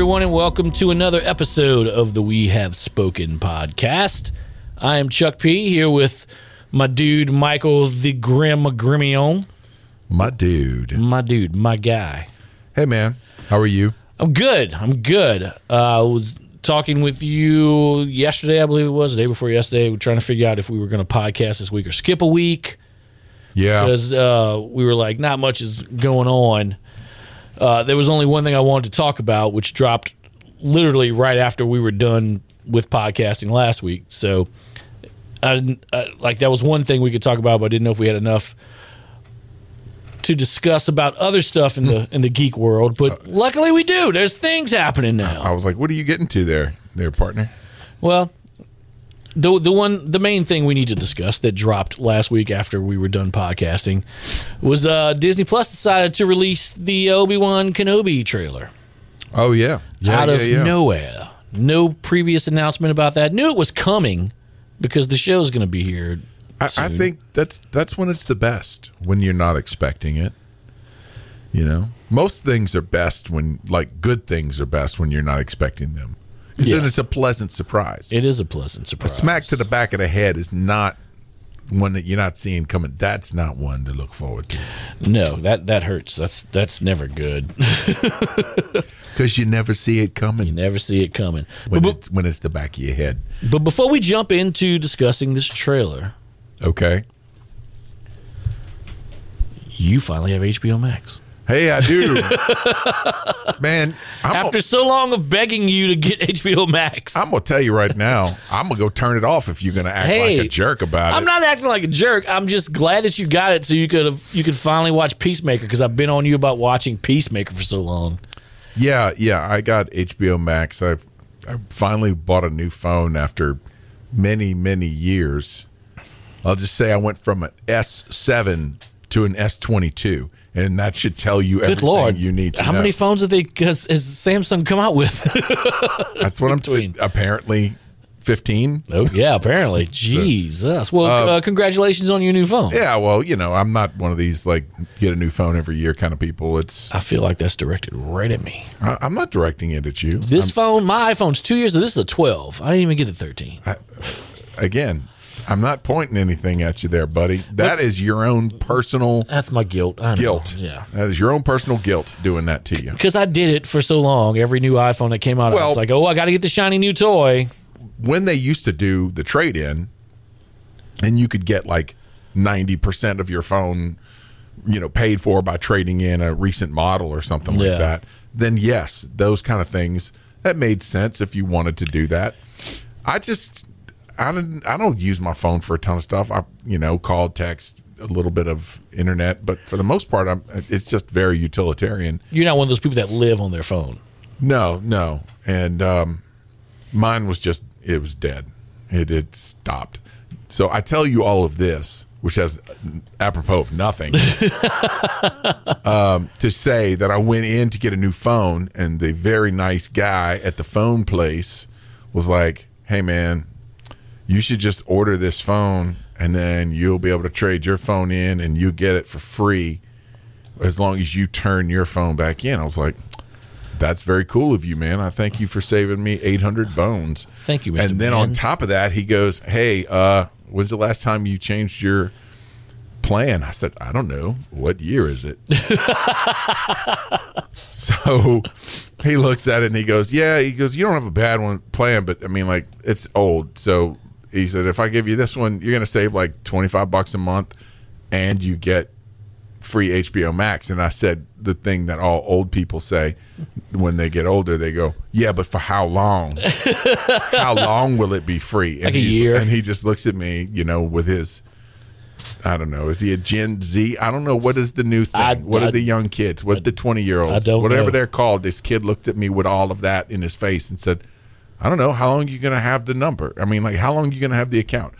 everyone, and welcome to another episode of the We Have Spoken podcast. I am Chuck P here with my dude Michael the Grim Grimion. My dude. My dude, my guy. Hey, man. How are you? I'm good. I'm good. Uh, I was talking with you yesterday, I believe it was, the day before yesterday. We are trying to figure out if we were going to podcast this week or skip a week Yeah. because uh, we were like, not much is going on. Uh, there was only one thing I wanted to talk about, which dropped literally right after we were done with podcasting last week. So, I, I, like that was one thing we could talk about, but I didn't know if we had enough to discuss about other stuff in the in the geek world. But luckily, we do. There's things happening now. I was like, what are you getting to there, there, partner? Well, the the one the main thing we need to discuss that dropped last week after we were done podcasting was uh, Disney Plus decided to release the Obi Wan Kenobi trailer Oh, yeah. Yeah, out yeah, of yeah. nowhere. No previous announcement about that. Knew it was coming because the show's going to be here. I, I think that's that's when it's the best when you're not expecting it. You know, most things are best when, like, good things are best when you're not expecting them. Then it's a pleasant surprise. it is a pleasant surprise. a smack to the back of the head is not one that you're not seeing coming. That's not one to look forward to No, that that hurts. That's that's never good. because you never see it coming you never see it coming. when But, it's when it's the back of your head. but before we jump into discussing this trailer, Okay. you finally have HBO Max. Hey, I do. Man, I'm After gonna, so long of begging you to get HBO Max. I'm gonna tell you right now, I'm gonna go turn it off if you're gonna act Hey, like a jerk about it. I'm not acting like a jerk. I'm just glad that you got it so you could have you could finally watch Peacemaker because I've been on you about watching Peacemaker for so long. yeah, yeah, I got HBO Max. I I finally bought a new phone after many, many years. I'll just say I went from an S7 to an S22, and that should tell you Good everything lord, you need to How know. many phones have they has, has Samsung come out with? That's what I'm saying. Apparently, 15. oh yeah, apparently. Jesus. Well, uh, congratulations on your new phone. Yeah, well, you know, I'm not one of these like get a new phone every year kind of people. It's I feel like that's directed right at me. I- I'm not directing it at you. This phone, my iPhone's two years. old. This is a 12. I didn't even get a 13. again, I'm not pointing anything at you there, buddy. That is your own personal That's my guilt. I know. guilt. Yeah. That is your own personal guilt doing that to you. Because I did it for so long. Every new iPhone that came out, I was like, oh, I got to get the shiny new toy. When they used to do the trade in and you could get like 90% of your phone, you know, paid for by trading in a recent model or something Yeah. like that, then yes, those kind of things that made sense if you wanted to do that. I just I don't I don't use my phone for a ton of stuff. I you know, call, text, a little bit of internet, but for the most part I'm it's just very utilitarian. You're not one of those people that live on their phone. No, no. And um, mine was just, it was dead. It had stopped. So I tell you all of this, which has apropos of nothing, um, to say that I went in to get a new phone, and the very nice guy at the phone place was like, hey, man, you should just order this phone, and then you'll be able to trade your phone in, and you get it for free as long as you turn your phone back in. I was like, that's very cool of you, man. I thank you for saving me 800 bones. Thank you, Mr. And then on top of that, he goes, "Hey, uh, when's the last time you changed your plan? I said, I don't know. What year is it? so he looks at it and he goes, Yeah, he goes, You don't have a bad one plan, but I mean, like, it's old. So he said, If I give you this one, you're going to save like 25 bucks a month and you get free HBO Max. And I said the thing that all old people say when they get older, they go, Yeah, but for how long? how long will it be free? And Like a year? And he just looks at me, you know, with his. I don't know. Is he a Gen Z? I don't know. What is the new thing? I- what I- are the young kids? What the twenty year olds? Whatever know. they're called. This kid looked at me with all of that in his face and said, "I don't know. How long are you going to have the number? I mean, like, how long are you going to have the account?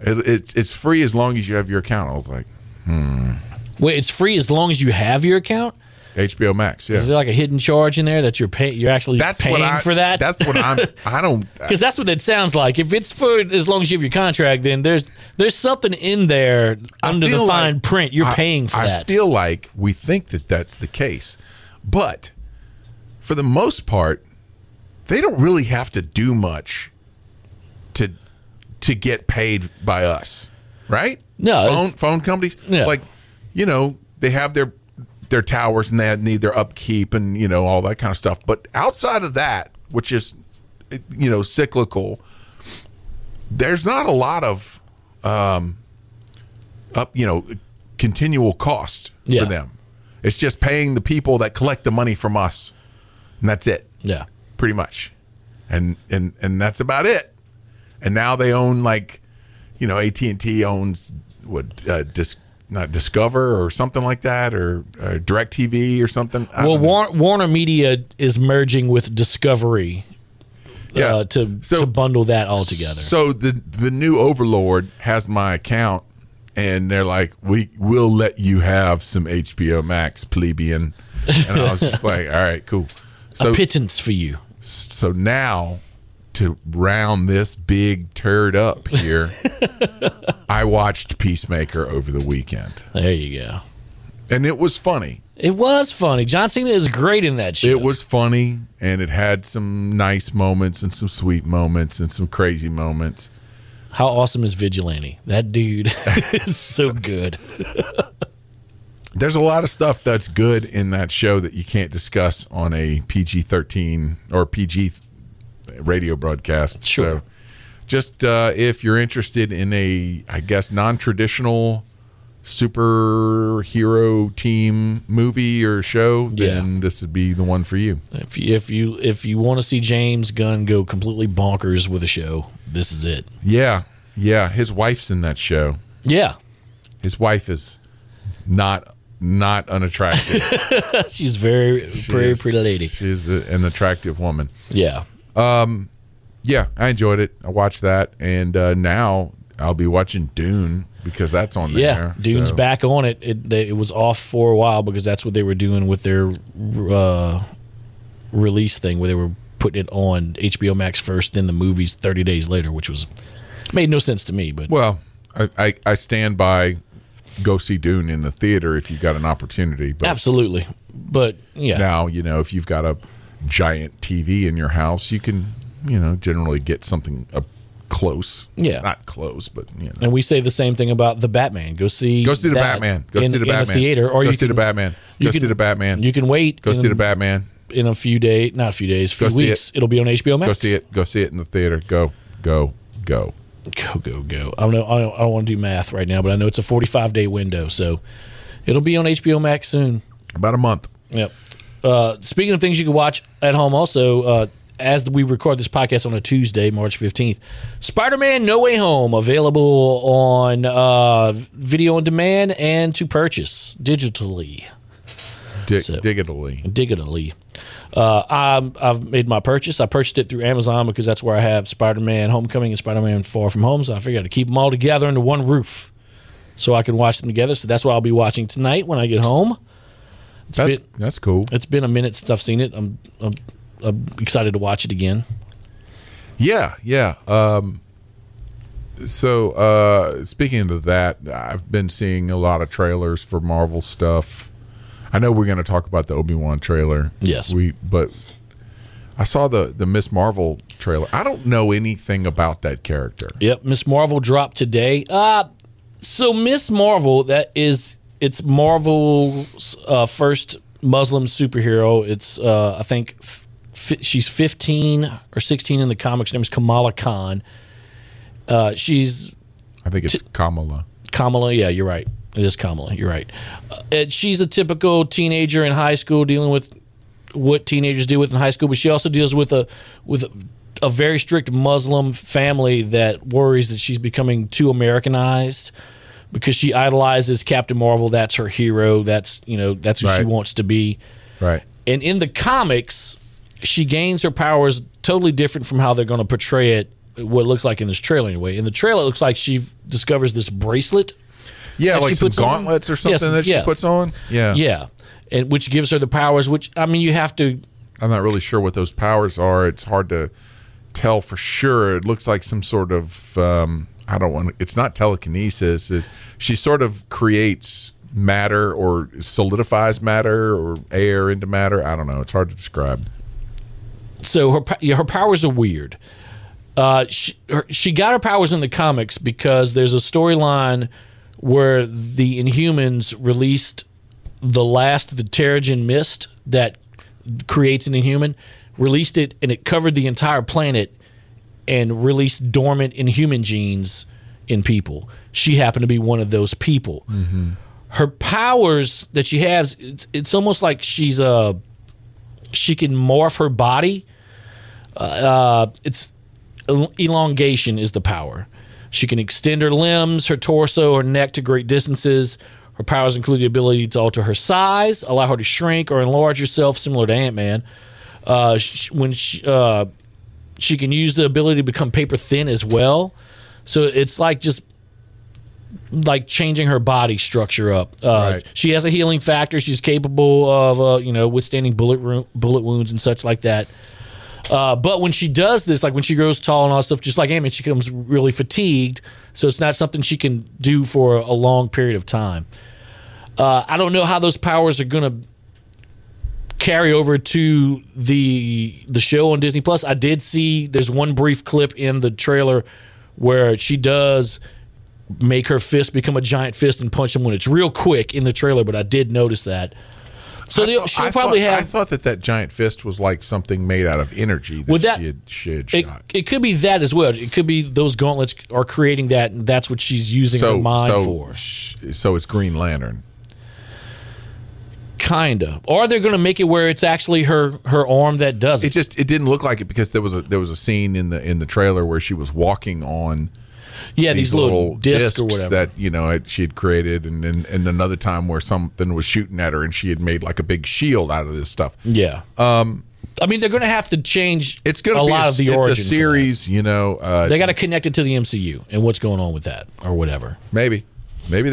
It, it's it's free as long as you have your account." I was like, hmm. Wait, it's free as long as you have your account. HBO Max. Yeah. Is there like a hidden charge in there that you're paying? you're actually that's paying what I for that? That's what I'm. I don't. because that's what it sounds like. If it's for as long as you have your contract, then there's there's something in there under the fine like- print. You're I- paying for I that. I feel like we think that that's the case, but for the most part, they don't really have to do much to to get paid by us, right? No, phone phone companies, Yeah. like you know, they have their their towers and they need their upkeep and you know all that kind of stuff. But outside of that, which is you know cyclical, there's not a lot of um, up you know continual cost Yeah. for them. It's just paying the people that collect the money from us, and that's it yeah, pretty much, and and and that's about it. And now they own like, you know, AT and T owns what uh, dis, not Discover or something like that, or uh, Direct TV or something. I well. War- Warner Media is merging with Discovery. Yeah. Uh, to So- to bundle that all together. So the the new overlord has my account, and they're like, "We will let you have some HBO Max, plebeian." And I was just like, "All right, cool." So a pittance for you. So now, to round this big turd up here, I watched Peacemaker over the weekend, There you go. and it was funny. It was funny. John Cena is great in that show. It was funny, and it had some nice moments and some sweet moments and some crazy moments. How awesome is Vigilante? That dude is so good. There's a lot of stuff that's good in that show that you can't discuss on a PG 13 or PG radio broadcast. Sure. So just uh, if you're interested in a, I guess, non traditional superhero team movie or show, then this would be the one for you. If you, if you if you want to see James Gunn go completely bonkers with a show, this is it. Yeah. Yeah. His wife's in that show. Yeah, His wife is not not unattractive. she's very very pretty lady. She's a, an attractive woman. Yeah, Um, Yeah, I enjoyed it. I watched that, and uh, now I'll be watching Dune because that's on yeah. there. Yeah, Dune's so- back on it. It they, it was off for a while because that's what they were doing with their uh, release thing, where they were putting it on HBO Max first, then the movies thirty days later, which was made no sense to me. But Well, I, I, I stand by go see Dune in the theater if you've got an opportunity. But absolutely. But yeah, now, you know, if you've got a giant TV in your house, you can, you know, generally get something up close. Yeah. Not close, but, you know. And we say the same thing about the Batman. Go see Go see the Batman. Go in, see the in Batman. a theater, or go you see can, the Batman. you Go can- see the Batman. You can wait. go in, see the Batman. in a few days, not a few days, few Go weeks. It'll be on HBO Max. Go see it. Go see it in the theater. Go, go, go. Go go go! I don't know. I don't, I don't want to do math right now, but I know it's a forty-five day window, so it'll be on HBO Max soon. About a month. Yep. Uh, speaking of things you can watch at home, also uh, as we record this podcast on a Tuesday, March fifteenth, Spider-Man: No Way Home available on uh, video on demand and to purchase digitally. Dig, So- digitally. digitally. Uh, I'm, I've made my purchase. I purchased it through Amazon because that's where I have Spider Man Homecoming and Spider Man Far From Home. So I figured to keep them all together under one roof so I can watch them together. So that's what I'll be watching tonight when I get home. That's been- that's cool. It's been a minute since I've seen it. I'm, I'm, I'm excited to watch it again. Yeah, yeah. Um, so uh, speaking of that, I've been seeing a lot of trailers for Marvel stuff. I know we're going to talk about the Obi Wan trailer. Yes. we. But I saw the the Miss Marvel trailer. I don't know anything about that character. Yep, Miss Marvel dropped today. Uh, So Miss Marvel, that is, it's Marvel's uh, first Muslim superhero. It's uh, I think f- she's 15 or 16 in the comics. Her name is Kamala Khan. Uh, she's I think it's Kamala. Kamala. Yeah, you're right. It is Kamala. You're right. Uh, and she's a typical teenager in high school dealing with what teenagers deal with in high school, but she also deals with a with a, a very strict Muslim family that worries that she's becoming too Americanized because she idolizes Captain Marvel. That's her hero. That's you know that's who she wants to be. Right. And in the comics, she gains her powers totally different from how they're going to portray it. What it looks like in this trailer, anyway. In the trailer, it looks like she discovers this bracelet. Yeah, like she some puts on? gauntlets or something Yes, that she yeah. puts on. Yeah. Yeah, and which gives her the powers. Which I mean, you have to. I'm not really sure what those powers are. It's hard to tell for sure. It looks like some sort of um, I don't want. It's not telekinesis. It, she sort of creates matter or solidifies matter or air into matter. I don't know. It's hard to describe. So her her powers are weird. Uh, she, her, she got her powers in the comics because there's a storyline where the Inhumans released the last of the Terrigen mist that creates an Inhuman, released it, and it covered the entire planet and released dormant Inhuman genes in people. She happened to be one of those people. Mm-hmm. Her powers that she has, it's, it's almost like she's a she can morph her body. Uh, uh it's elongation is the power. She can extend her limbs, her torso, her neck to great distances. Her powers include the ability to alter her size, allow her to shrink or enlarge herself, similar to Ant Man. Uh, when she, uh, she can use the ability to become paper thin as well. So it's like just like changing her body structure up. Uh, Right. She has a healing factor. She's capable of uh, you know withstanding bullet ru- bullet wounds and such like that. Uh, but when she does this, like when she grows tall and all that stuff, just like Amy, she becomes really fatigued. So it's not something she can do for a long period of time. Uh, I don't know how those powers are going to carry over to the the show on Disney Plus. I did see there's one brief clip in the trailer where she does make her fist become a giant fist and punch someone. It's real quick in the trailer, but I did notice that. So I thought- she'll I probably thought, have. I thought that that giant fist was like something made out of energy that, Would that- she had, she had it, shot. it could be that as well. It could be those gauntlets are creating that, and that's what she's using her so mind so for. so it's Green Lantern. Kinda. Or they're going to make it where it's actually her her arm that does it. It just it didn't look like it because there was a there was a scene in the in the trailer where she was walking on yeah, these, little, discs, or whatever. that you know she had created, and then and another time where something was shooting at her, and she had made like a big shield out of this stuff. yeah. Um, I mean, they're going to have to change. It's going a to be lot a, of the it's origin. a series, you know. Uh, They got to connect it to the MCU and what's going on with that or whatever. maybe maybe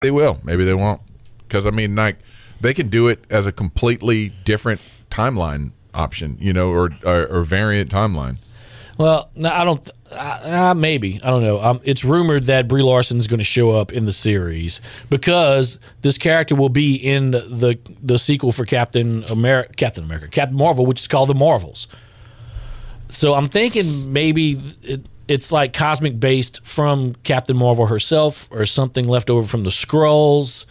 they will, maybe they won't, because I mean, like they can do it as a completely different timeline option, you know, or or, or variant timeline. Well, no, I don't. Uh, maybe I don't know. Um, it's rumored that Brie Larson is going to show up in the series because this character will be in the the sequel for Captain America, Captain America, Captain Marvel, which is called the Marvels. So I'm thinking maybe it's like cosmic based from Captain Marvel herself, or something left over from the scrolls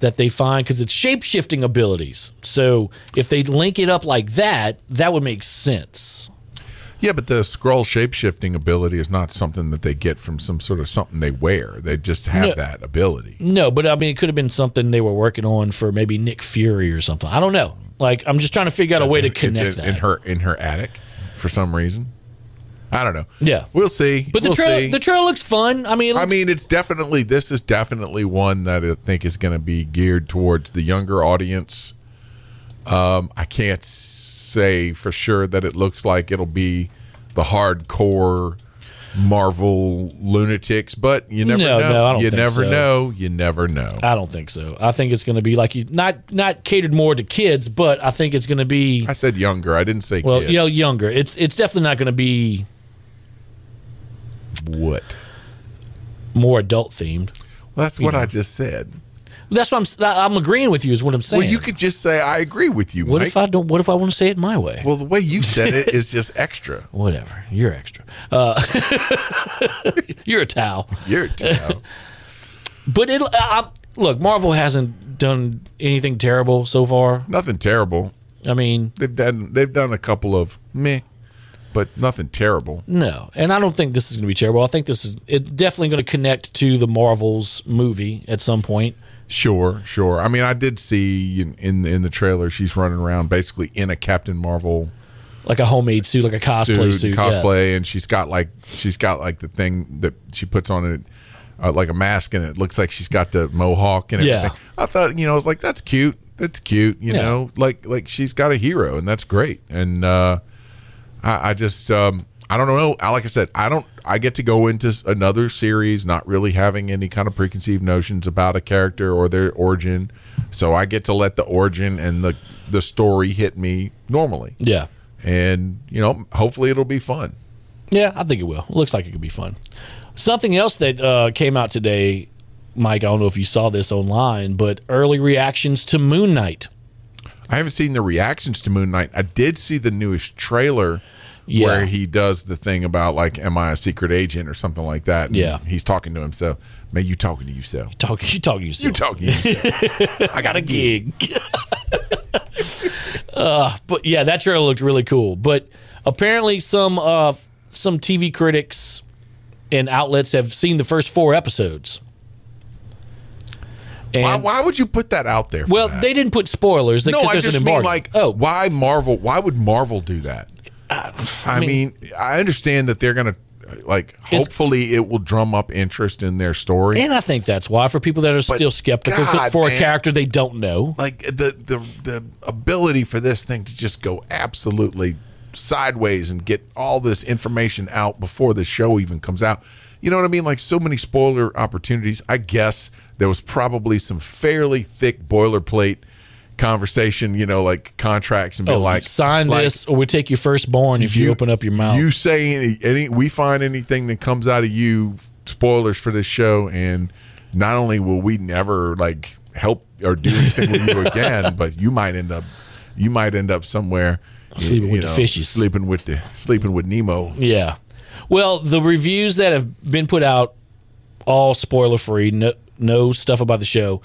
that they find because it's shape shifting abilities. So if they link it up like that, that would make sense. Yeah, but the scroll shapeshifting ability is not something that they get from some sort of something they wear. They just have No. that ability. No, but I mean, it could have been something they were working on for maybe Nick Fury or something. I don't know. Like, I'm just trying to figure out a way to It's connect in, that. in her in her attic for some reason. I don't know. Yeah. we'll see. but the we'll trail, see. the trail looks fun. I mean, it I mean, it's definitely this is definitely one that I think is going to be geared towards the younger audience. Um, I can't say for sure that it looks like it'll be the hardcore Marvel lunatics, but you never No, know. no, I don't you never so. know. You never know. I don't think so. I think it's going to be like you not not catered more to kids, but I think it's going to be I said younger. I didn't say well, kids. you know, younger. It's it's definitely not going to be what? more adult themed. Well, that's what I just said. That's what I'm I'm agreeing with you. Is what I'm saying. Well, you could just say I agree with you, What Mike. if I don't? What if I want to say it my way? well, the way you said it is just extra. Whatever. You're extra. Uh, you're a towel. You're a towel. But it uh, look. Marvel hasn't done anything terrible so far. nothing terrible. I mean, They've done they've done a couple of meh, but nothing terrible. no, and I don't think this is going to be terrible. I think this is it definitely going to connect to the Marvels movie at some point. Sure, sure. I mean, I did see in in, in the trailer she's running around basically in a Captain Marvel like a homemade suit, like a cosplay suit, yeah. cosplay, and she's got like she's got like the thing that she puts on it. Uh, like a mask, and it looks like she's got the mohawk and Yeah. everything. I thought, you know, I was like, that's cute. That's cute. You Yeah. know, like like she's got a hero, and that's great. And uh, I, I just um, I don't know. Like I said, I don't. I get to go into another series not really having any kind of preconceived notions about a character or their origin, so I get to let the origin and the the story hit me normally, Yeah, and you know, hopefully it'll be fun. yeah, I think it will. It looks like it could be fun. Something else that uh, came out today, Mike. I don't know if you saw this online, but early reactions to Moon Knight. I haven't seen the reactions to Moon Knight. I did see the newest trailer Yeah. where he does the thing about like, "Am I a secret agent?" or something like that. And Yeah. he's talking to himself. Man, you talking to yourself? Talking, you talking yourself. You talking to yourself? I got a gig. uh, but yeah, that trailer looked really cool. But apparently, some uh, some TV critics and outlets have seen the first four episodes. Why, why would you put that out there? well, that? they didn't put spoilers. No, I just mean like, oh, why Marvel? Why would Marvel do that? Uh, I, mean, I understand that they're gonna like. Hopefully, it will drum up interest in their story. and I think that's why for people that are still skeptical God, for a man. character they don't know. like the the the ability for this thing to just go absolutely sideways and get all this information out before the show even comes out. You know what I mean? Like so many spoiler opportunities. I guess there was probably some fairly thick boilerplate conversation, you know, like contracts and be Oh, like sign like, this or we take your firstborn if you, open up your mouth. You say any, any we find anything that comes out of you spoilers for this show and not only will we never like help or do anything with you again, but you might end up you might end up somewhere Sleeping you with the fishies. Sleeping with the sleeping with Nemo. Yeah. Well, the reviews that have been put out, all spoiler free, no, no stuff about the show.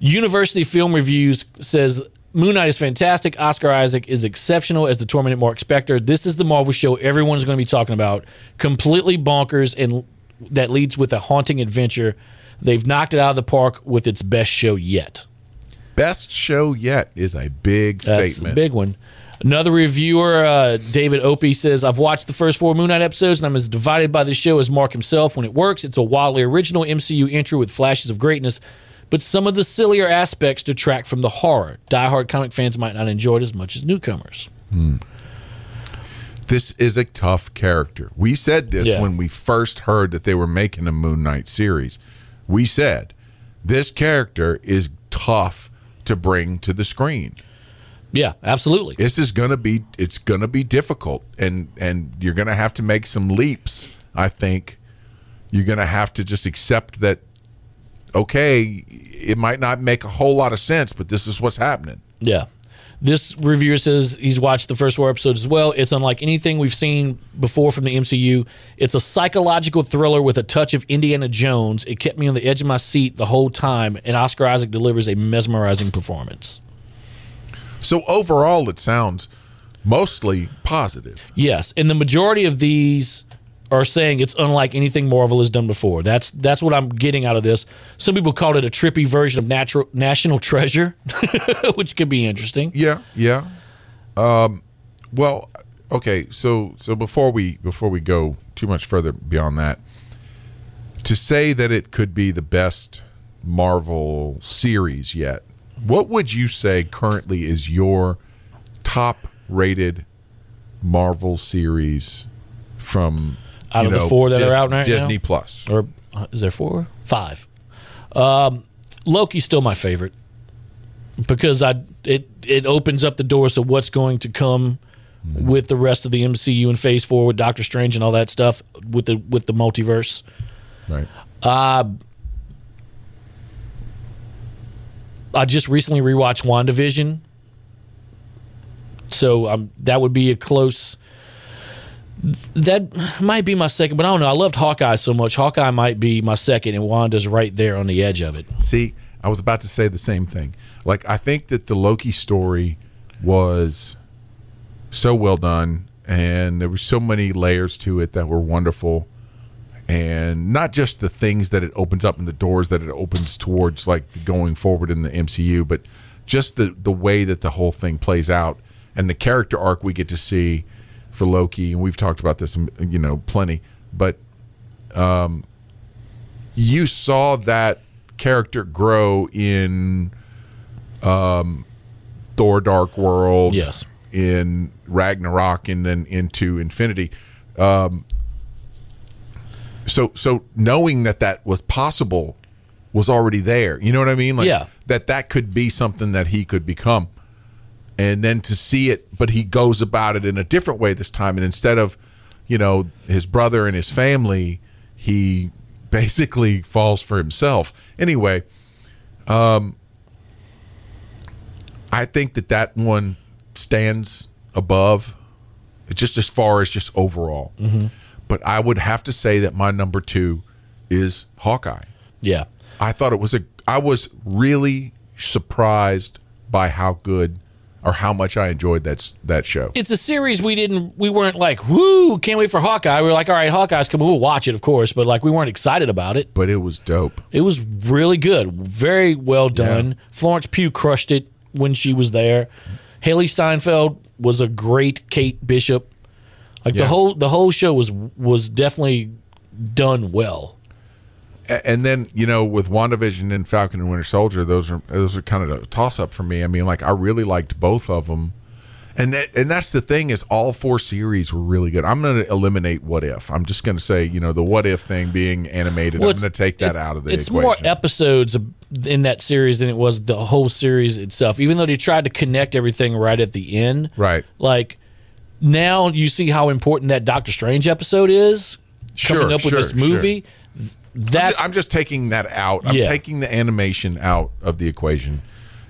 University Film Reviews says Moon Knight is fantastic. Oscar Isaac is exceptional as the tormented Mark Spector. This is the Marvel show everyone's going to be talking about. Completely bonkers and that leads with a haunting adventure. They've knocked it out of the park with its best show yet. Best show yet is a big That's statement. a big one. Another reviewer, uh, David Opie, says, I've watched the first four Moon Knight episodes and I'm as divided by the show as Mark himself. When it works, it's a wildly original MCU entry with flashes of greatness, but some of the sillier aspects detract from the horror. Die-hard comic fans might not enjoy it as much as newcomers. this is a tough character. We said this Yeah. when we first heard that they were making a Moon Knight series. We said this character is tough to bring to the screen. Yeah, absolutely. This is gonna be it's gonna be difficult, and and you're gonna have to make some leaps. I think you're gonna have to just accept that. Okay, it might not make a whole lot of sense, but this is what's happening. Yeah. This reviewer says he's watched the first four episodes as well. It's unlike anything we've seen before from the MCU. It's a psychological thriller with a touch of Indiana Jones. It kept me on the edge of my seat the whole time, and Oscar Isaac delivers a mesmerizing performance. So overall, it sounds mostly positive. Yes, and the majority of these are saying it's unlike anything Marvel has done before. That's that's what I'm getting out of this. Some people called it a trippy version of natural National Treasure, which could be interesting. Yeah, yeah. Um, well, okay. So so before we before we go too much further beyond that, to say that it could be the best Marvel series yet, what would you say currently is your top rated Marvel series from Out of the know, four that Dis- are out right now? Disney Plus? Or uh, is there four? Five. Um, Loki's still my favorite because I it it opens up the doors to what's going to come with the rest of the MCU and Phase Four with Doctor Strange and all that stuff with the with the multiverse. Right. I just recently rewatched WandaVision. So um, that would be a close. That might be my second, but I don't know. I loved Hawkeye so much. Hawkeye might be my second, and Wanda's right there on the edge of it. See, I was about to say the same thing. Like, I think that the Loki story was so well done, and there were so many layers to it that were wonderful. And not just the things that it opens up and the doors that it opens towards, like going forward in the MCU, but just the, the way that the whole thing plays out and the character arc we get to see for Loki. And we've talked about this, you know, plenty. But you saw that character grow in um, Thor: Dark World, Yes. in Ragnarok, and then into Infinity. Um, so, so knowing that that was possible was already there. You know what I mean? Like Yeah. that that could be something that he could become. And then to see it, but he goes about it in a different way this time. And instead of, you know, his brother and his family, he basically falls for himself. Anyway, um, I think that that one stands above, just as far as just overall. But I would have to say that my number two is Hawkeye. Yeah. I thought it was a. I was really surprised by how good or how much I enjoyed that that show. It's a series we didn't, we weren't like, whoo, can't wait for Hawkeye. We were like, all right, Hawkeye's coming. We'll watch it, of course, but like we weren't excited about it. But it was dope. It was really good, very well done. Florence Pugh crushed it when she was there. Hailee Steinfeld was a great Kate Bishop. Like Yeah. the whole the whole show was was definitely done well. And then you know with WandaVision and Falcon and Winter Soldier, those are those are kind of a toss up for me. I mean, like I really liked both of them, and that, and that's the thing is all four series were really good. I'm going to eliminate What If. I'm just going to say you know the What If thing being animated. Well, I'm going to take that it- out of the It's equation. more episodes in that series than it was the whole series itself. Even though they tried to connect everything right at the end, right? like now you see how important that Doctor Strange episode is coming Sure, up with sure, this movie. I'm ju- I'm just taking that out. I'm Yeah. taking the animation out of the equation.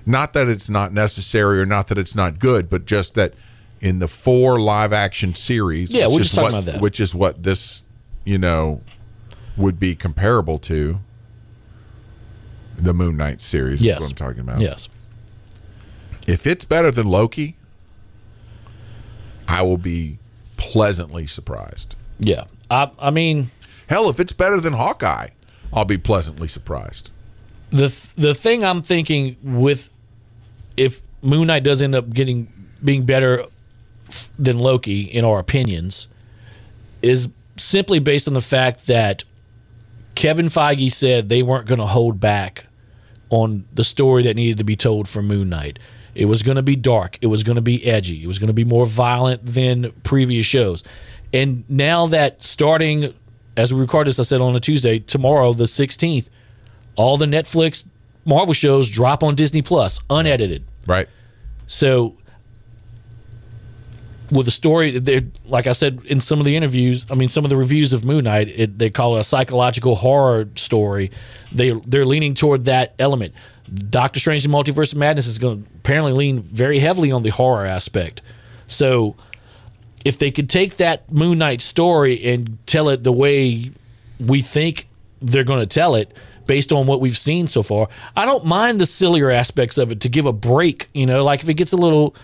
Not that it's not necessary or not that it's not good, but just that in the four live action series, Yeah, which we're is just talking what, about that. which is what this, you know, would be comparable to the Moon Knight series. yes, is what I'm talking about. Yes, If it's better than Loki, I will be pleasantly surprised. yeah. I I mean. Hell, if it's better than Hawkeye, I'll be pleasantly surprised. the the thing I'm thinking with if Moon Knight does end up getting being better than Loki in our opinions is simply based on the fact that Kevin Feige said they weren't going to hold back on the story that needed to be told for Moon Knight. It was going to be dark. It was going to be edgy. It was going to be more violent than previous shows. And now that starting, as we record this, I said on a Tuesday, tomorrow, the 16th, all the Netflix Marvel shows drop on Disney Plus, unedited. Right? So, with the story, they're- like I said in some of the interviews, I mean, some of the reviews of Moon Knight, it, they call it a psychological horror story. They they're leaning toward that element. Doctor Strange and Multiverse of Madness is going to apparently lean very heavily on the horror aspect. So, if they could take that Moon Knight story and tell it the way we think they're going to tell it based on what we've seen so far, I don't mind the sillier aspects of it to give a break, you know, like if it gets a little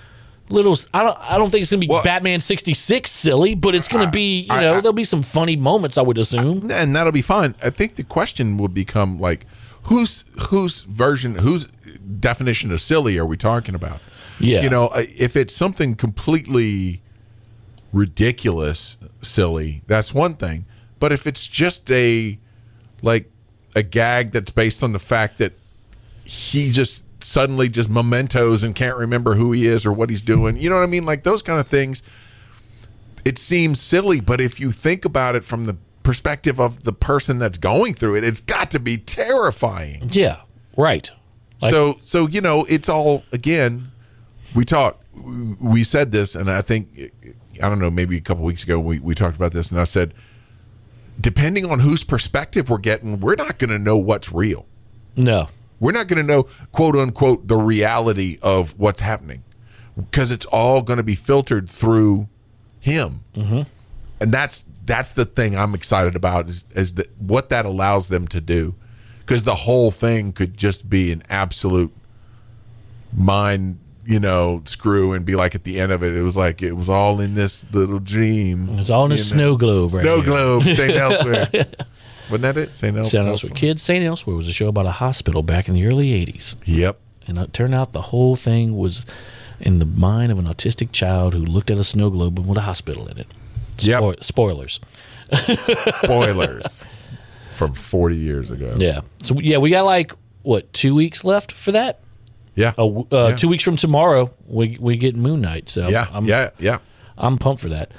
little. I don't. I don't think it's gonna be Well- Batman sixty six silly, but it's gonna be. You I- know, I- there'll be some funny moments. I would assume. and that'll be fine. I think the question will become like, whose whose version, whose definition of silly are we talking about? Yeah. you know, uh, if it's something completely ridiculous, silly, that's one thing. But if it's just a like a gag that's based on the fact that he just suddenly just mementos and can't remember who he is or what he's doing, you know what I mean? Like those kind of things it seems silly, but if you think about it from the perspective of the person that's going through it, it's got to be terrifying. Yeah. Right. Like- so, so you know, it's all again. We talked. We said this, and I think I don't know. Maybe a couple weeks ago, we we talked about this, and I said, depending on whose perspective we're getting, we're not going to know what's real. No. We're not going to know, quote unquote, the reality of what's happening because it's all going to be filtered through him. Mm-hmm. And that's that's the thing I'm excited about is, is that what that allows them to do because the whole thing could just be an absolute mind, you know, screw and be like at the end of it, it was like it was all in this little dream. It's all in a snow globe. Right Snow here. globe, St. Elsewhere. Wasn't that it? St. St. Elsewhere. Elsewhere. Kids, St. Elsewhere was a show about a hospital back in the early 80s. Yep. And it turned out the whole thing was in the mind of an autistic child who looked at a snow globe and with a hospital in it. Yep. Spoil- spoilers. Spoilers from 40 years ago. Yeah. So, yeah, we got like, what, two weeks left for that? Yeah. Uh, uh, Yeah. Two weeks from tomorrow, we, we get Moon Knight. So yeah. I'm, yeah. Yeah. I'm pumped for that.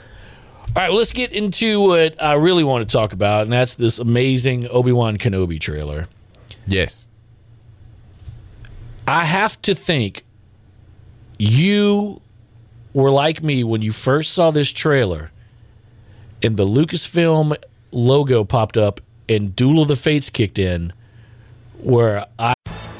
All right, well, let's get into what I really want to talk about, and that's this amazing Obi Wan Kenobi trailer. Yes. I have to think you were like me when you first saw this trailer and the Lucasfilm logo popped up and Duel of the Fates kicked in, where I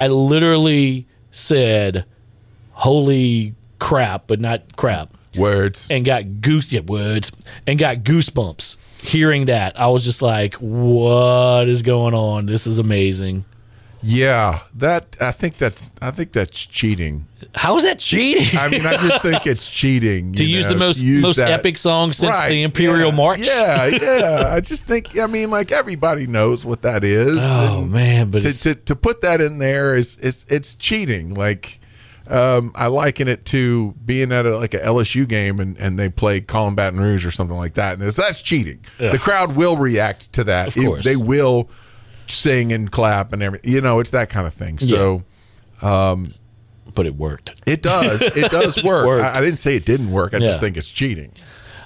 I literally said, "Holy crap!" but not crap, Words. and got goose yeah, words and got goosebumps hearing that. I was just like, "What is going on? This is amazing." Yeah, that I think that's I think that's cheating. How is that cheating? I mean, I just think it's cheating to you use know, the most use most that- epic song since Right, the Imperial yeah, March. Yeah, yeah. I just think I mean, like everybody knows what that is. Oh and man, but to, to to put that in there is is it's cheating. Like um, I liken it to being at a, like a LSU game and, and they play Callin' Baton Rouge or something like that, and it's, that's cheating. Ugh. The crowd will react to that. Of course. they will sing and clap and everything. You know, it's that kind of thing. So. Um, but it worked. It does. It does work. I, I didn't say it didn't work. I just think it's cheating.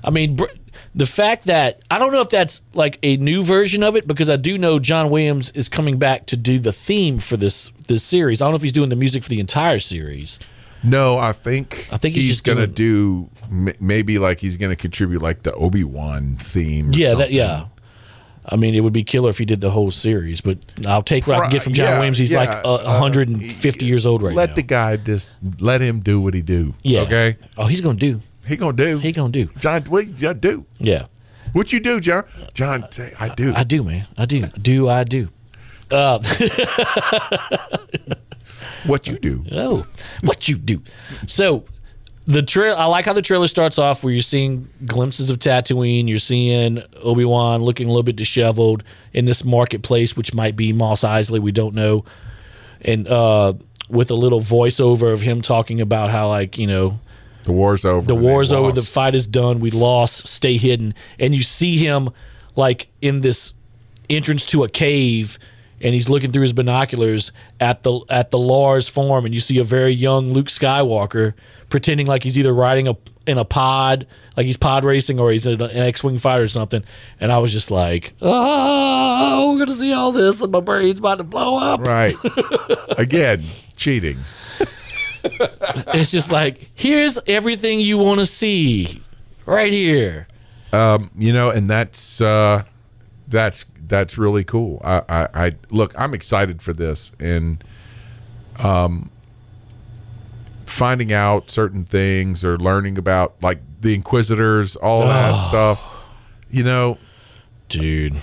I mean, br- the fact that I don't know if that's like a new version of it because I do know John Williams is coming back to do the theme for this this series. I don't know if he's doing the music for the entire series. No, I think I think he's just gonna do maybe like he's gonna contribute like the Obi Wan theme. or Yeah, that yeah. I mean, it would be killer if he did the whole series, but I'll take what I can get from John Yeah, Williams. He's yeah, like uh, uh, 150 years old right let now. Let the guy just let him do what he do. yeah. Okay. Oh, he's gonna do. He gonna do. He gonna do. John, what you do? Yeah. What you do, John? John, say, I do. I do, man. I do. Do I do? Uh, what you do? Oh, what you do? So the trail. I like how the trailer starts off where you're seeing glimpses of Tatooine. You're seeing Obi Wan looking a little bit disheveled in this marketplace, which might be Mos Eisley. We don't know. And uh, with a little voiceover of him talking about how, like, you know, The war's over. the war's over, the fight is done, we lost, stay hidden. And you see him like in this entrance to a cave and he's looking through his binoculars at the at the Lars farm and you see a very young Luke Skywalker pretending like he's either riding a in a pod, like he's pod racing or he's an X-wing fighter or something. And I was just like, "Oh, we're going to see all this and my brain's about to blow up." Right. Again, cheating. It's just like, "Here's everything you want to see right here." Um, you know, and that's uh, that's that's really cool. I, I, I look, I'm excited for this, and um, finding out certain things or learning about like the Inquisitors, all that stuff. You know, Dude.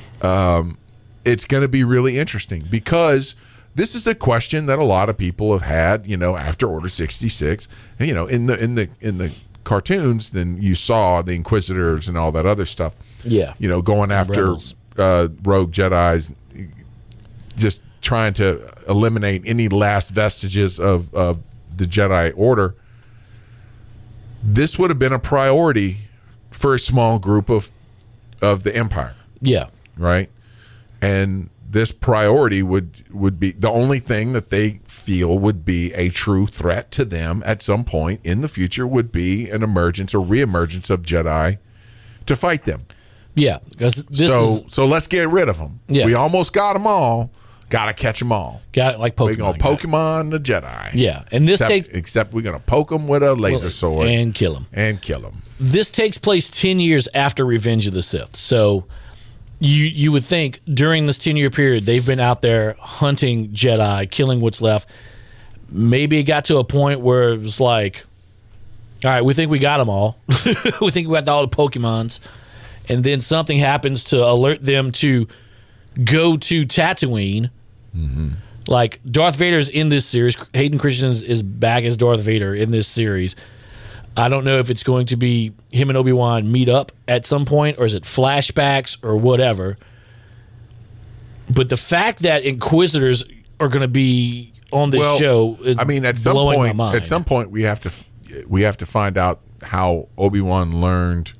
it's going to be really interesting because this is a question that a lot of people have had, you know, after Order 66. And, you know, in the in the in the cartoons, then you saw the Inquisitors and all that other stuff. Yeah. You know, going after uh, rogue Jedi's, just trying to eliminate any last vestiges of, of the Jedi Order. This would have been a priority for a small group of of the Empire Yeah. right? And this priority would would be the only thing that they feel would be a true threat to them at some point in the future would be an emergence or reemergence of Jedi to fight them. Yeah. Because so is so let's get rid of them. Yeah. We almost got them all. Got to catch them all. got like Pokemon. We're gonna Pokemon the Jedi. Yeah. And this Except, takes except we're gonna poke them with a laser sword and, kill them and kill them. This takes place 10 years after Revenge of the Sith. So you you would think during this 10 year period they've been out there hunting Jedi, killing what's left. Maybe it got to a point where it was like all right, we think we got them all. we think we got all the Pokemons. And then something happens to alert them to go to Tatooine. Mm-hmm. Like Darth Vader's in this series. Hayden Christensen is back as Darth Vader in this series. I don't know if it's going to be him and Obi Wan meet up at some point, or is it flashbacks or whatever. But the fact that Inquisitors are going to be on this Well, show, I mean, at some point, at some point, we have to we have to find out how Obi Wan learned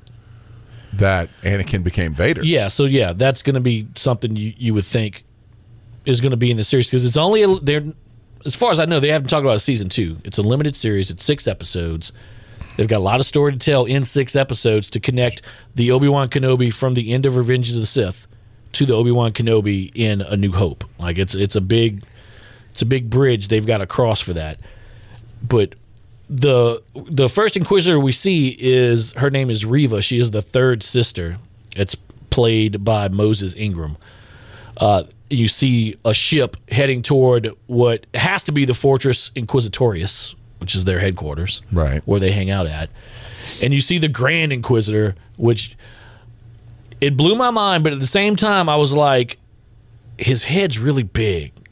that Anakin became Vader. Yeah, so yeah, that's going to be something you, you would think is going to be in the series because it's only a, they're as far as I know they haven't talked about a season two. It's a limited series. It's six episodes. They've got a lot of story to tell in six episodes to connect the Obi Wan Kenobi from the end of Revenge of the Sith to the Obi Wan Kenobi in A New Hope. Like it's it's a big it's a big bridge they've got to cross for that. But the the first Inquisitor we see is her name is Reva. She is the third sister. It's played by Moses Ingram. Uh, you see a ship heading toward what has to be the Fortress Inquisitorius, which is their headquarters, Right. where they hang out at. And you see the Grand Inquisitor, which it blew my mind, but at the same time, I was like, his head's really big.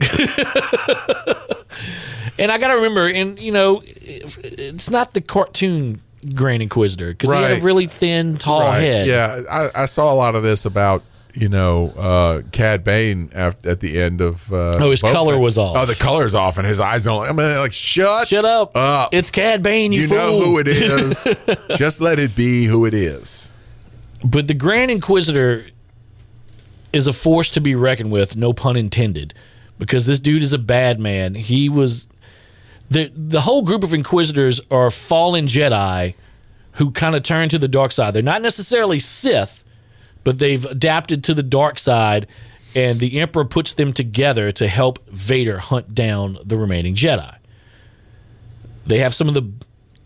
and I got to remember, and you know, it's not the cartoon Grand Inquisitor because he had Right. a really thin, tall Right. head. Yeah, I, I saw a lot of this about you know uh, Cad Bane at, at the end of. Uh, Oh, his Boba color Fett. was off. Oh, the color's off, and his eyes don't. I mean, like shut, Shut up! up. It's Cad Bane. You, you know who it is. Just let it be who it is. But the Grand Inquisitor is a force to be reckoned with, no pun intended, because this dude is a bad man. He was the the whole group of Inquisitors are fallen Jedi who kind of turn to the dark side. They're not necessarily Sith, but they've adapted to the dark side, and the Emperor puts them together to help Vader hunt down the remaining Jedi. They have some of the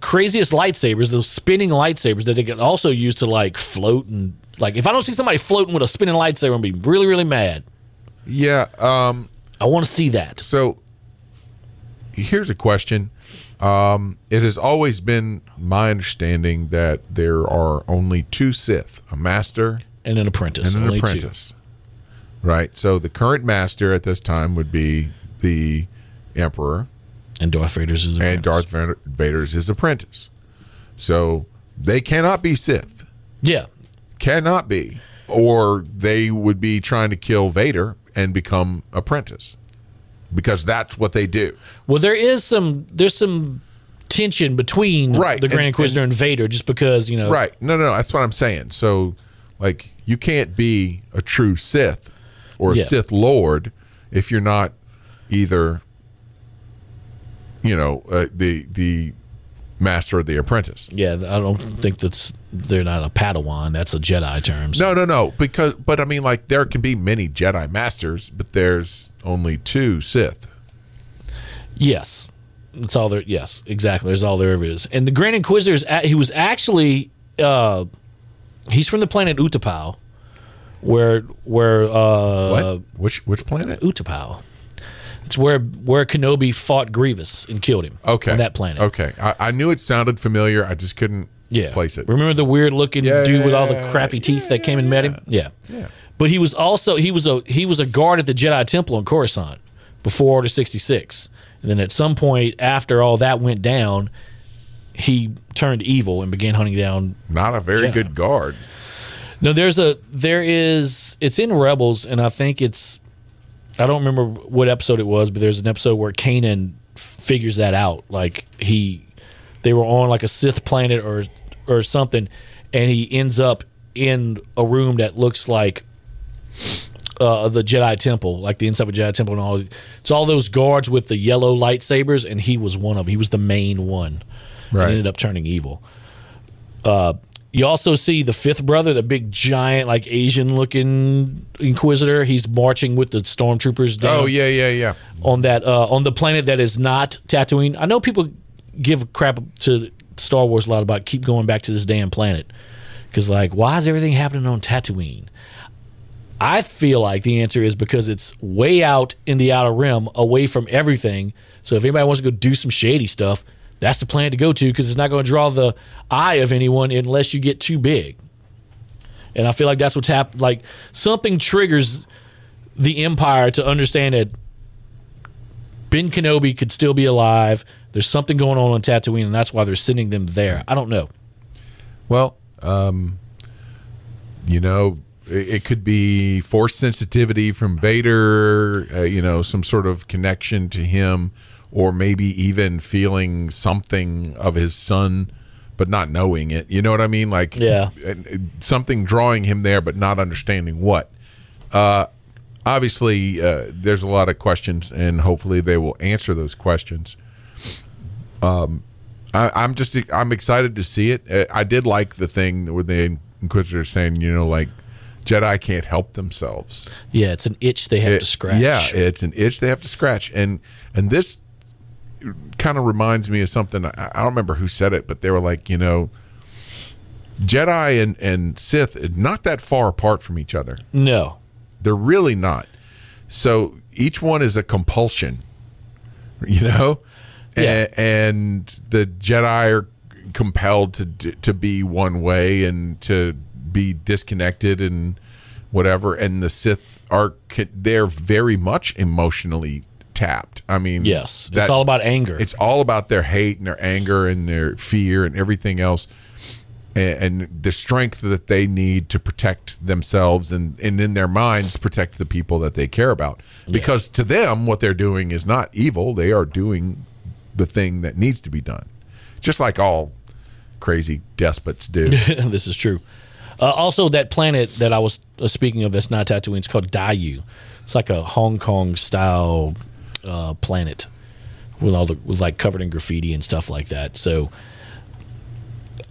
craziest lightsabers, those spinning lightsabers that they can also use to like float and like if I don't see somebody floating with a spinning lightsaber, I'm be really, really mad. Yeah. Um. I want to see that. So here's a question. Um, it has always been my understanding that there are only two Sith, a master And an apprentice. and an only two. Right. So the current master at this time would be the emperor, And Darth Vader's his and. Darth Vader- Vader's his apprentice. So they cannot be Sith. Yeah. Cannot be. Or they would be trying to kill Vader and become apprentice. Because that's what they do. Well, there is some there's some tension between Right, the Grand and- Inquisitor and, Vader, just because you know, Right. No, no, no, that's what I'm saying. So, like, you can't be a true Sith or a Yeah. Sith Lord if you're not either, you know, uh, the the master or the apprentice. Yeah, I don't think that's they're not a Padawan. That's a Jedi term. So- No, no, no. Because, but I mean, like, there can be many Jedi masters, but there's only two Sith. Yes, that's all there. Yes, exactly. There's all there ever is. And the Grand Inquisitor is he was actually uh, he's from the planet Utapau, where where uh, What? which which planet? Utapau. It's where where Kenobi fought Grievous and killed him. Okay, on that planet. Okay, I, I knew it sounded familiar. I just couldn't Yeah, place it. Remember the weird looking Yeah, dude with all the crappy teeth that came and met him? Yeah. Yeah. But he was also he was a he was a guard at the Jedi Temple in Coruscant before Order sixty six, and then at some point after all that went down, he turned evil and began hunting down. Not a very Jedi. good guard. No, there's a there is it's in Rebels, and I think it's I don't remember what episode it was, but there's an episode where Kanan figures that out. Like he, they were on like a Sith planet or or something, and he ends up in a room that looks like uh, the Jedi Temple, like the inside of Jedi Temple, and all. It's all those guards with the yellow lightsabers, and he was one of. them. He was the main one. Right. And ended up turning evil. Uh, you also see the fifth brother, the big giant, like Asian looking Inquisitor. He's marching with the stormtroopers down Oh yeah, yeah, yeah. on that uh, on the planet that is not Tatooine. I know people give crap to Star Wars a lot about keep going back to this damn planet because like why is everything happening on Tatooine? I feel like the answer is because it's way out in the outer rim, away from everything. So if anybody wants to go do some shady stuff, that's the plan to go to because it's not going to draw the eye of anyone unless you get too big. And I feel like that's what's happened. Like something triggers the Empire to understand that Ben Kenobi could still be alive. There's something going on on Tatooine, and that's why they're sending them there. I don't know. Well, um, you know, it, could be force sensitivity from Vader. Uh, you know, some sort of connection to him, or maybe even feeling something of his son, but not knowing it. You know what I mean? Like, Yeah. something drawing him there, but not understanding what. Uh, obviously, uh, there's a lot of questions, and hopefully, they will answer those questions. I, I'm just I'm excited to see it. Uh, I did like the thing where the Inquisitor saying, you know, like Jedi can't help themselves. Yeah, it's an itch they have It- to scratch. Yeah, it's an itch they have to scratch, and and this kind of reminds me of something. I, I don't remember who said it, but they were like, you know, Jedi and and Sith are not that far apart from each other. no. They're really not. So each one is a compulsion, you know, Yeah. and, and the Jedi are compelled to d- to be one way and to be disconnected and whatever, and the Sith are they're very much emotionally tapped. I mean, Yes, that- it's all about anger. it's all about their hate and their anger and their fear and everything else and, and the strength that they need to protect themselves and, and in their minds protect the people that they care about because to them what they're doing is not evil they are doing the thing that needs to be done just like all crazy despots do this is true. Uh, also, that planet that I was uh, speaking of that's not Tatooine, it's called Daiyu. It's like a Hong Kong style uh, planet with all the with like covered in graffiti and stuff like that. So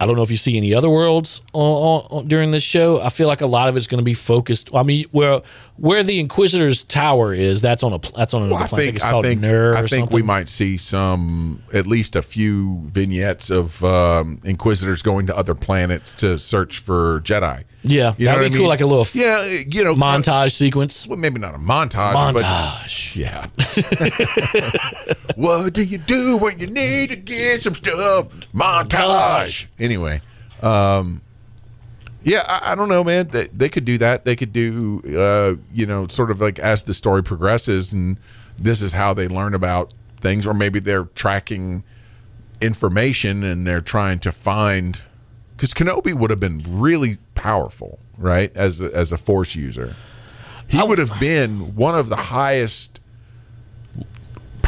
I don't know if you see any other worlds on, on, during this show. I feel like a lot of it's going to be focused. I mean, where where the Inquisitor's tower is, that's on a that's on another Well, I planet. think it's I called think I think we might see some at least a few vignettes of um, inquisitors going to other planets to search for Jedi. Yeah, You that'd be I cool, like a little yeah, you know, montage sequence. Well, maybe not a montage, but Montage. yeah. what do you do when you need to get some stuff? Montage. Anyway, um, yeah, I, I don't know, man. They, they could do that. They could do, uh, you know, sort of like as the story progresses, and this is how they learn about things, or maybe they're tracking information and they're trying to find. Because Kenobi would have been really powerful, right? As a, as a Force user, he would have been one of the highest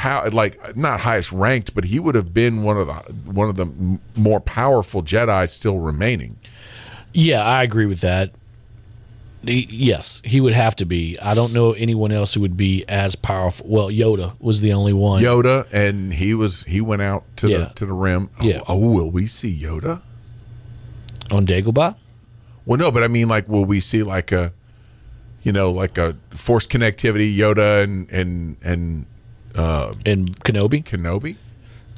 power, like not highest ranked, but he would have been one of the one of the more powerful Jedi still remaining. Yeah, I agree with that. He- yes, he would have to be. I don't know anyone else who would be as powerful. Well, Yoda was the only one. Yoda, and he was he went out to Yeah. the to the rim. Yeah. Oh, oh, will we see Yoda? on Dagobah. Well, no, but I mean, like, will we see like a, you know, like a force connectivity Yoda and and and Uh, and Kenobi? Kenobi?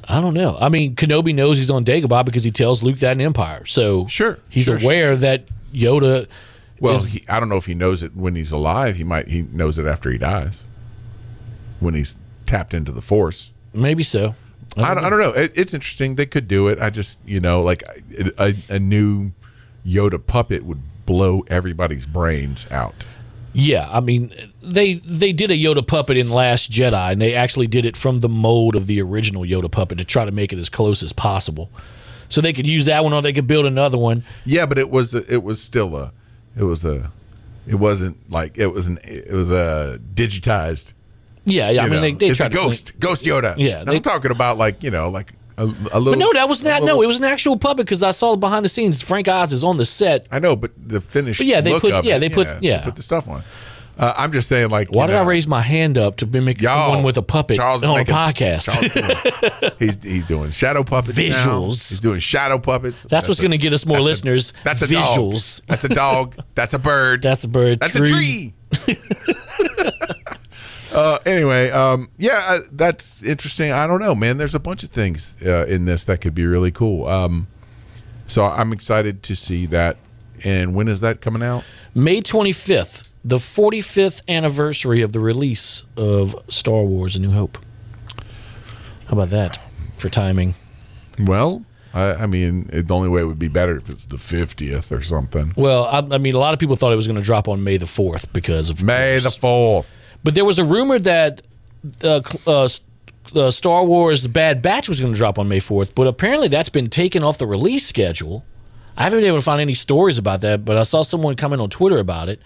I don't know. I mean, Kenobi knows he's on Dagobah because he tells Luke that in Empire. So Sure, he's sure, sure, aware that Yoda. Well, is- he, I don't know if he knows it when he's alive. He might he knows it after he dies, when he's tapped into the force. maybe so. I don't, I don't know. It, it's interesting. They could do it. I just, you know, like a, a new Yoda puppet would blow everybody's brains out. Yeah, I mean, they they did a Yoda puppet in Last Jedi, and they actually did it from the mold of the original Yoda puppet to try to make it as close as possible. So they could use that one, or they could build another one. Yeah, but it was it was still a it was a it wasn't like it was an it was a digitized. Yeah, yeah. I mean, know. they, they it's tried a ghost ghost Yoda. Yeah, they- I'm talking about like you know like a, a little. But no, that was a not. No, it was an actual puppet because I saw behind the scenes. Frank Oz is on the set. I know, but the finished. But yeah, they put- yeah, it, they put- yeah. put the stuff on. Uh, I'm just saying, like, Why did I raise my hand up to mimic making someone with a puppet Charles on a podcast? Charles doing- he's he's doing shadow puppets. now. Visuals. He's doing shadow puppets. That's what's going to get us more that's a- listeners. that's a visuals. dog. That's a dog. That's a bird. That's a bird. That's a tree. uh, anyway, um, yeah, uh, that's interesting. I don't know, man. There's a bunch of things uh, in this that could be really cool. Um, so I'm excited to see that. And when is that coming out? May 25th, the 45th anniversary of the release of Star Wars: A New Hope. How about that for timing? Well, I, I mean, it, the only way it would be better if it's the 50th or something. Well, I, I mean, a lot of people thought it was going to drop on May the 4th because of May the 4th. But there was a rumor that uh, uh, uh, Star Wars: The Bad Batch was going to drop on May 4th, but apparently that's been taken off the release schedule. I haven't been able to find any stories about that, but I saw someone comment on Twitter about it.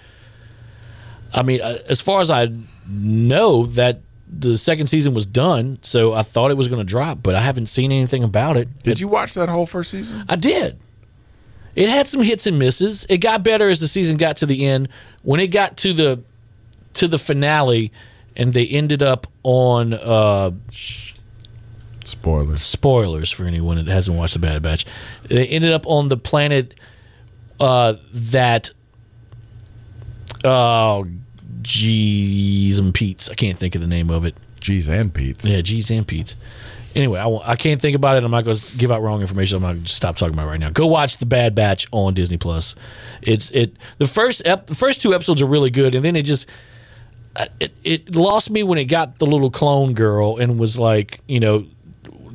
I mean, uh, as far as I know, that the second season was done, so I thought it was going to drop, but I haven't seen anything about it. Did you watch that whole first season? I did. It had some hits and misses. It got better as the season got to the end. When it got to the to the finale, and they ended up on uh, Spoilers. spoilers for anyone that hasn't watched the Bad Batch. They ended up on the planet uh, that oh geez and Pete's. I can't think of the name of it. G's and Pete's. Yeah, G's and Pete's. Anyway, I, I can't think about it. I'm not going to give out wrong information. I'm not going to stop talking about it right now. Go watch The Bad Batch on Disney Plus. It's it. The first ep, the first two episodes are really good, and then it just it, it lost me when it got the little clone girl and was like, you know,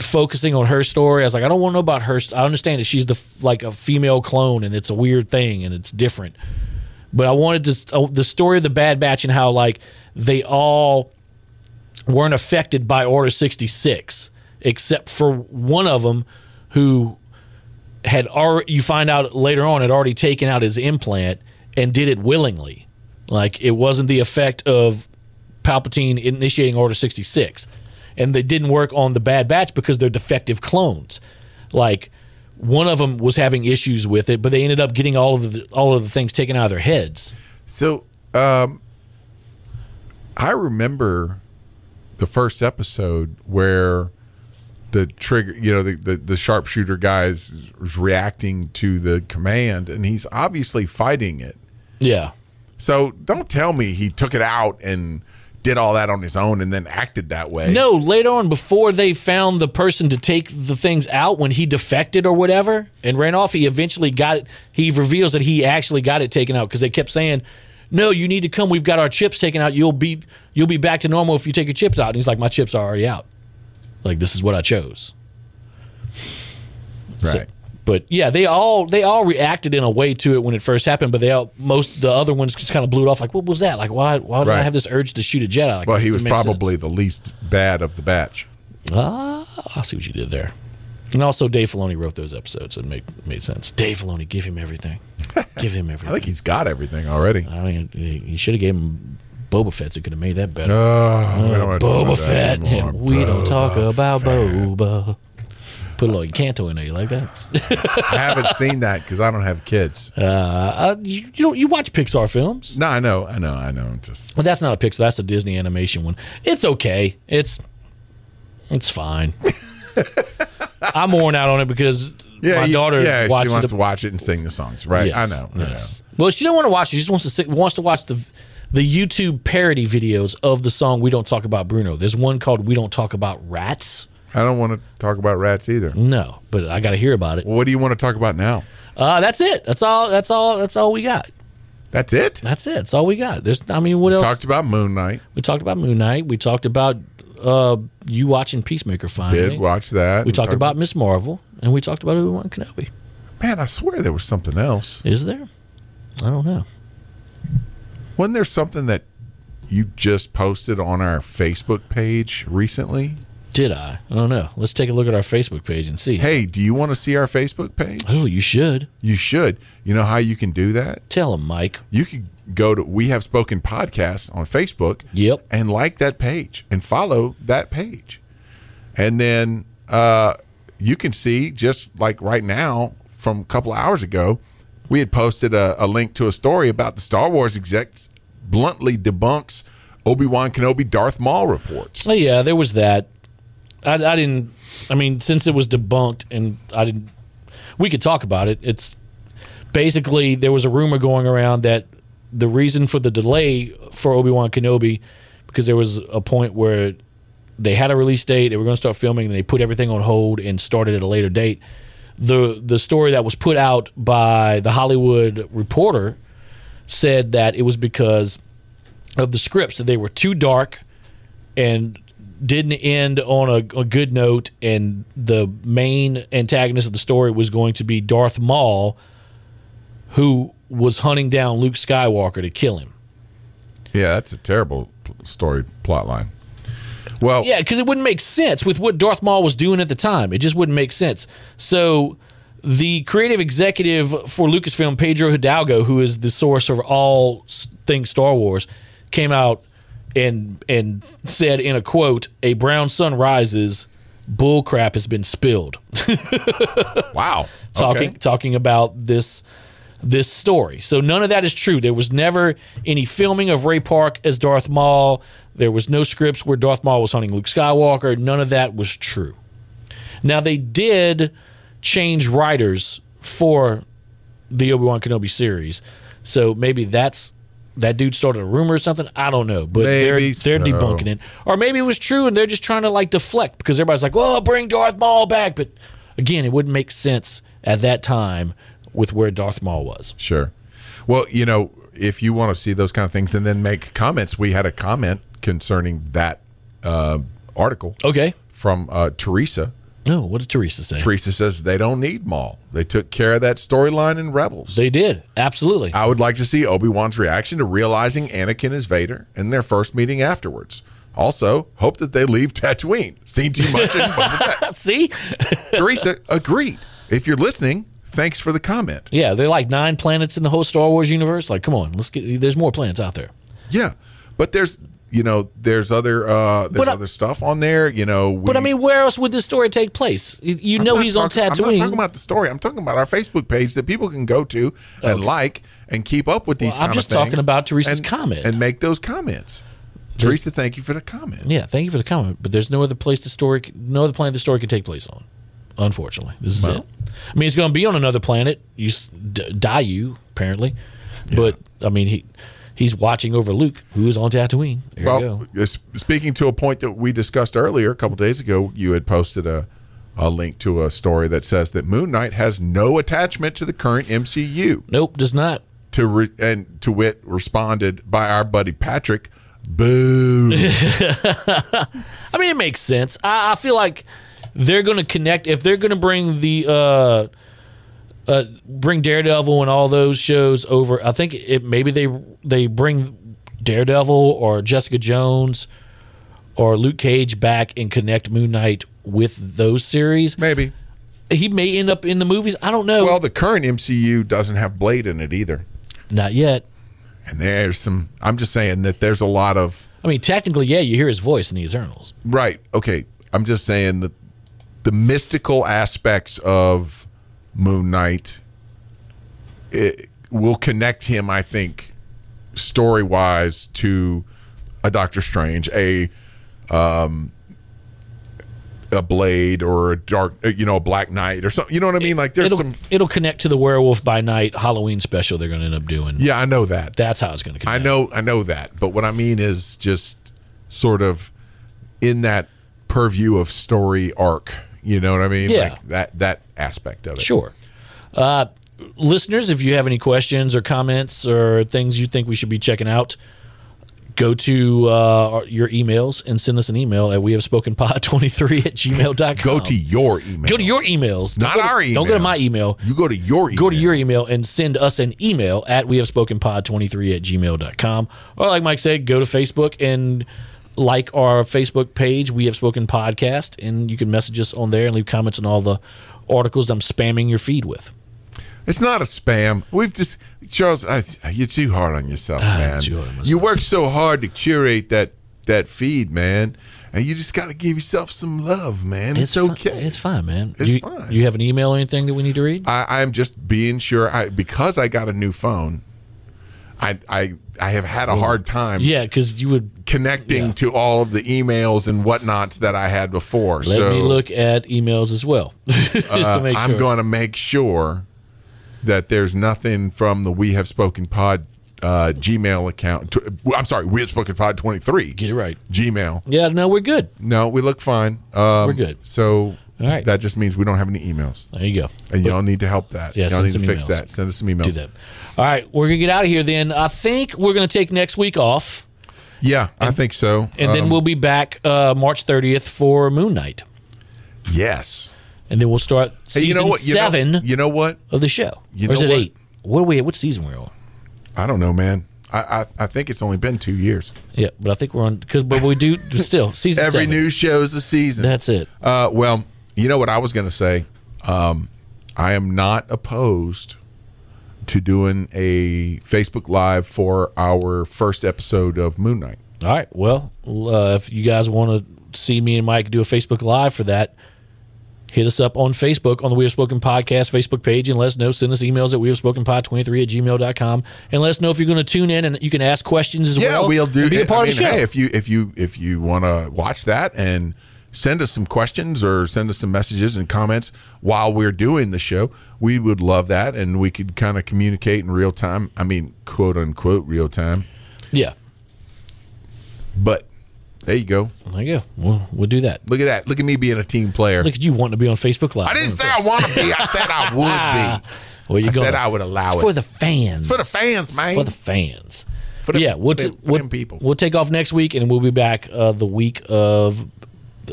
focusing on her story. I was like, I don't want to know about her. st- I understand that she's the like a female clone, and it's a weird thing, and it's different. But I wanted to uh, the story of the Bad Batch and how like they all weren't affected by Order 66, except for one of them who had already, you find out later on, had already taken out his implant and did it willingly. Like it wasn't the effect of Palpatine initiating Order 66. And they didn't work on the Bad Batch because they're defective clones. Like one of them was having issues with it, but they ended up getting all of the all of the things taken out of their heads. So, um, I remember the first episode where the trigger, you know, the, the, the sharpshooter guy is, is reacting to the command and he's obviously fighting it. Yeah. So don't tell me he took it out and did all that on his own and then acted that way. No, later on, before they found the person to take the things out, when he defected or whatever and ran off, he eventually got it. He reveals that he actually got it taken out because they kept saying, "No, you need to come. We've got our chips taken out. You'll be you'll be back to normal if you take your chips out." And he's like, "My chips are already out. Like this is what I chose." So- Right. But yeah, they all they all reacted in a way to it when it first happened. But they all most the other ones just kind of blew it off. Like, what was that? Like, why why did I have this urge to shoot a Jedi? Like, well, he was probably sense. the least bad of the batch. Ah, I see what you did there. And also, Dave Filoni wrote those episodes. It made made sense. Dave Filoni, give him everything. give him everything. I think he's got everything already. I mean, he- he should have gave him Boba Fett's it could have made that better. Oh, we don't wanna talk Boba that Fett. we don't talk Boba about Fett. Boba. Put a little Canto in there. You like that? I haven't seen that because I don't have kids. Uh, uh, you, you don't. You watch Pixar films, No, I know, I know, I know. Just well, that's not a Pixar. That's a Disney animation one. It's okay. It's it's fine. I'm worn out on it because yeah, my you- daughter Yeah, she wants it. to watch it and sing the songs, right? I Yes, know. I yes. Well, she don't want to watch it. She just wants to sit, wants to watch the the YouTube parody videos of the song "We Don't Talk About Bruno." There's one called "We Don't Talk About Rats." I don't want to talk about rats either. No, but I got to hear about it. What do you want to talk about now? Uh, that's it. That's all. That's all. That's all we got. That's it. That's it. That's all we got. There's. I mean, what else? We talked about Moon Knight. we talked about Moon Knight. We talked about uh, you watching Peacemaker. Finally, Did watch that. we talked about Miss Marvel, and we talked about Obi Wan Kenobi. Man, I swear there was something else. Is there? I don't know. Wasn't there something that you just posted on our Facebook page recently? Did I? I don't know. Let's take a look at our Facebook page and see. Hey, do you want to see our Facebook page? Oh, you should You should. You know how you can do that? tell him, Mike. You could go to We Have Spoken Podcast on Facebook. Yep. And like that page and follow that page. And then uh, you can see, just like right now, from a couple hours ago, we had posted a, a link to a story about the Star Wars execs bluntly debunks Obi Wan Kenobi Darth Maul reports. Oh yeah, there was that. I, I didn't. I mean, since it was debunked, and I didn't. We could talk about it. It's basically there was a rumor going around that the reason for the delay for Obi Wan Kenobi because there was a point where they had a release date, they were going to start filming, and they put everything on hold and started at a later date. The the story that was put out by the Hollywood Reporter said that it was because of the scripts that they were too dark and didn't end on a, a good note and the main antagonist of the story was going to be Darth Maul who was hunting down Luke Skywalker to kill him. Yeah, that's a terrible story plot line. Well, Yeah, because it wouldn't make sense with what Darth Maul was doing at the time. It just wouldn't make sense. So the creative executive for Lucasfilm, Pedro Hidalgo, who is the source of all things Star Wars, came out and and said in a quote, "A brown sun rises, bull crap has been spilled." wow. talking Okay. talking about this this story. So none of that is true. There was never any filming of Ray Park as Darth Maul. There was no scripts where Darth Maul was hunting Luke Skywalker. None of that was true. Now they did change writers for the Obi Wan Kenobi series, so maybe that's that dude started a rumor or something. I don't know, but Maybe they're they're so. debunking it, or maybe it was true and they're just trying to like deflect because everybody's like, "Well, bring Darth Maul back," but again, it wouldn't make sense at that time with where Darth Maul was. Sure. Well, you know, if you want to see those kind of things and then make comments, we had a comment concerning that uh, article Okay. from uh, Teresa. No, what did Teresa say? Teresa says they don't need Maul. They took care of that storyline in Rebels. They did absolutely. I would like to see Obi Wan's reaction to realizing Anakin is Vader and their first meeting afterwards. Also, hope that they leave Tatooine. Seen too much in Boba See, Teresa agreed. If you're listening, thanks for the comment. yeah, they're like nine planets in the whole Star Wars universe. Like, come on, let's get. There's more planets out there. Yeah, but there's you know there's other uh, there's But other stuff on there. You know, we, But I mean, where else would this story take place? You- know he's on talking- I'm not talking about the story. I'm talking about our Facebook page that people can go to and like and keep up with these. Well, I'm just talking about Teresa's and- comment. and make those comments. Teresa, thank you for the comment. yeah, thank you for the comment. But there's no other place the story, no other planet the story could take place on. Unfortunately, this is Well. it. I mean, he's going to be on another planet. You die you apparently, but I mean he he's watching over Luke, who is on Tatooine. There you Well, go. speaking to a point that we discussed earlier a couple days ago, you had posted a, a link to a story that says that Moon Knight has no attachment to the current MCU. Nope, does not. To re- and to wit responded by our buddy Patrick, "Boo." I mean, it makes sense. I, I feel like they're going to connect if they're going to bring the uh, uh, bring Daredevil and all those shows over. I think it maybe they they bring Daredevil or Jessica Jones or Luke Cage back and connect Moon Knight with those series. Maybe. He may end up in the movies. I don't know. Well, the current MCU doesn't have Blade in it either. Not yet. And there's some. I'm just saying that there's a lot of I mean, technically, yeah, you hear his voice in the Eternals. right. Okay, I'm just saying that the mystical aspects of Moon Knight it will connect him. I think story wise to a Doctor Strange, a um, a Blade or a dark, you know, a Black Knight or something. You know what I mean? Like there's It'll some. it'll connect to the Werewolf by Night Halloween special they're going to end up doing. Yeah, I know that. That's how it's going to I know, I know that. But what I mean is just sort of in that purview of story arc. You know what I mean? Yeah. Like that that aspect of it. Sure. Uh, listeners, if you have any questions or comments or things you think we should be checking out, go to uh, your emails and send us an email at we have spoken pod 23 at gmail.com. Go to your email. Go to your emails. Not to- our Don't go to my email. You go to your email. Go to your email and send us an email at we have spoken pod 23 at gmail.com. Or like Mike said, go to Facebook and like our Facebook page, We Have Spoken Podcast, and you can message us on there and leave comments on all the articles I'm spamming your feed with. It's not a spam. We've just Charles. I, you're too hard on yourself, man. Ah, too hard on myself. You work so hard to curate that that feed, man, and you just got to give yourself some love, man. It's, fi- okay. it's fine, man. It's you, fine. You have an email or anything that we need to read? I, I'm just being sure. I because I got a new phone. I I I have had a hard time yeah, because you would connecting Yeah. to all of the emails and whatnots that I had before. let so me look at emails as well. Uh, I'm sure. going to make sure that there's nothing from the We Have Spoken Pod uh, Gmail account. I'm sorry, We Have Spoken Pod 23 Get it right. Gmail. Yeah, no, we're good. No, we look fine. Um, We're good. So All right. that just means we don't have any emails, There you go. and y'all need to help that. Yeah, y'all need to fix emails. that. Send us some emails. Do that. All right, we're gonna get out of here. Then I think we're gonna take next week off, Yeah, I think so. and then Um, we'll be back uh, March 30th for Moon Knight, yes. and then we'll start Hey, you know what? You know- seven you know what? of the show. You or is know it what? eight? What are we? What season we're on? I don't know, man. I, I I think it's only been two years. Yeah, but I think we're on because but we do still season Every seven. new show's a season. That's it. Uh, well, you know what I was going to say. Um, I am not opposed to doing a Facebook Live for our first episode of Moon Knight. All right. Well, uh, if you guys want to see me and Mike do a Facebook Live for that, hit us up on Facebook on the We Have Spoken Podcast Facebook page and let us know. Send us emails at we have spoken pod 23 at gmail.com and let us know if you're going to tune in and you can ask questions as Yeah, well. we'll do. Be a part I mean, of the show. hey, if you if you if you want to watch that and send us some questions or send us some messages and comments while we're doing the show, we would love that, and we could kind of communicate in real time. I mean, quote unquote real time. yeah. But there you go. There you go. We'll, we'll do that. Look at that. Look at me being a team player. Look at you wanting to be on Facebook Live. I didn't say I want to be. I said I would be. Well, you I said I would allow it's it. for the fans. for the fans, man. For the fans. For the- yeah, we'll, for t- them- for we'll, people. we'll take off next week and we'll be back uh, the week of.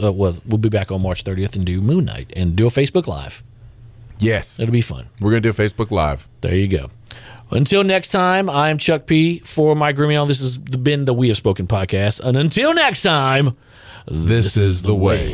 Uh, well, we'll be back on March 30th and do Moon Knight and do a Facebook Live. yes, It'll be fun. we're gonna do a Facebook Live. There you go. Until next time, I'm Chuck P. For Mike Grimion, this has been the We Have Spoken podcast. And until next time, This, is the way.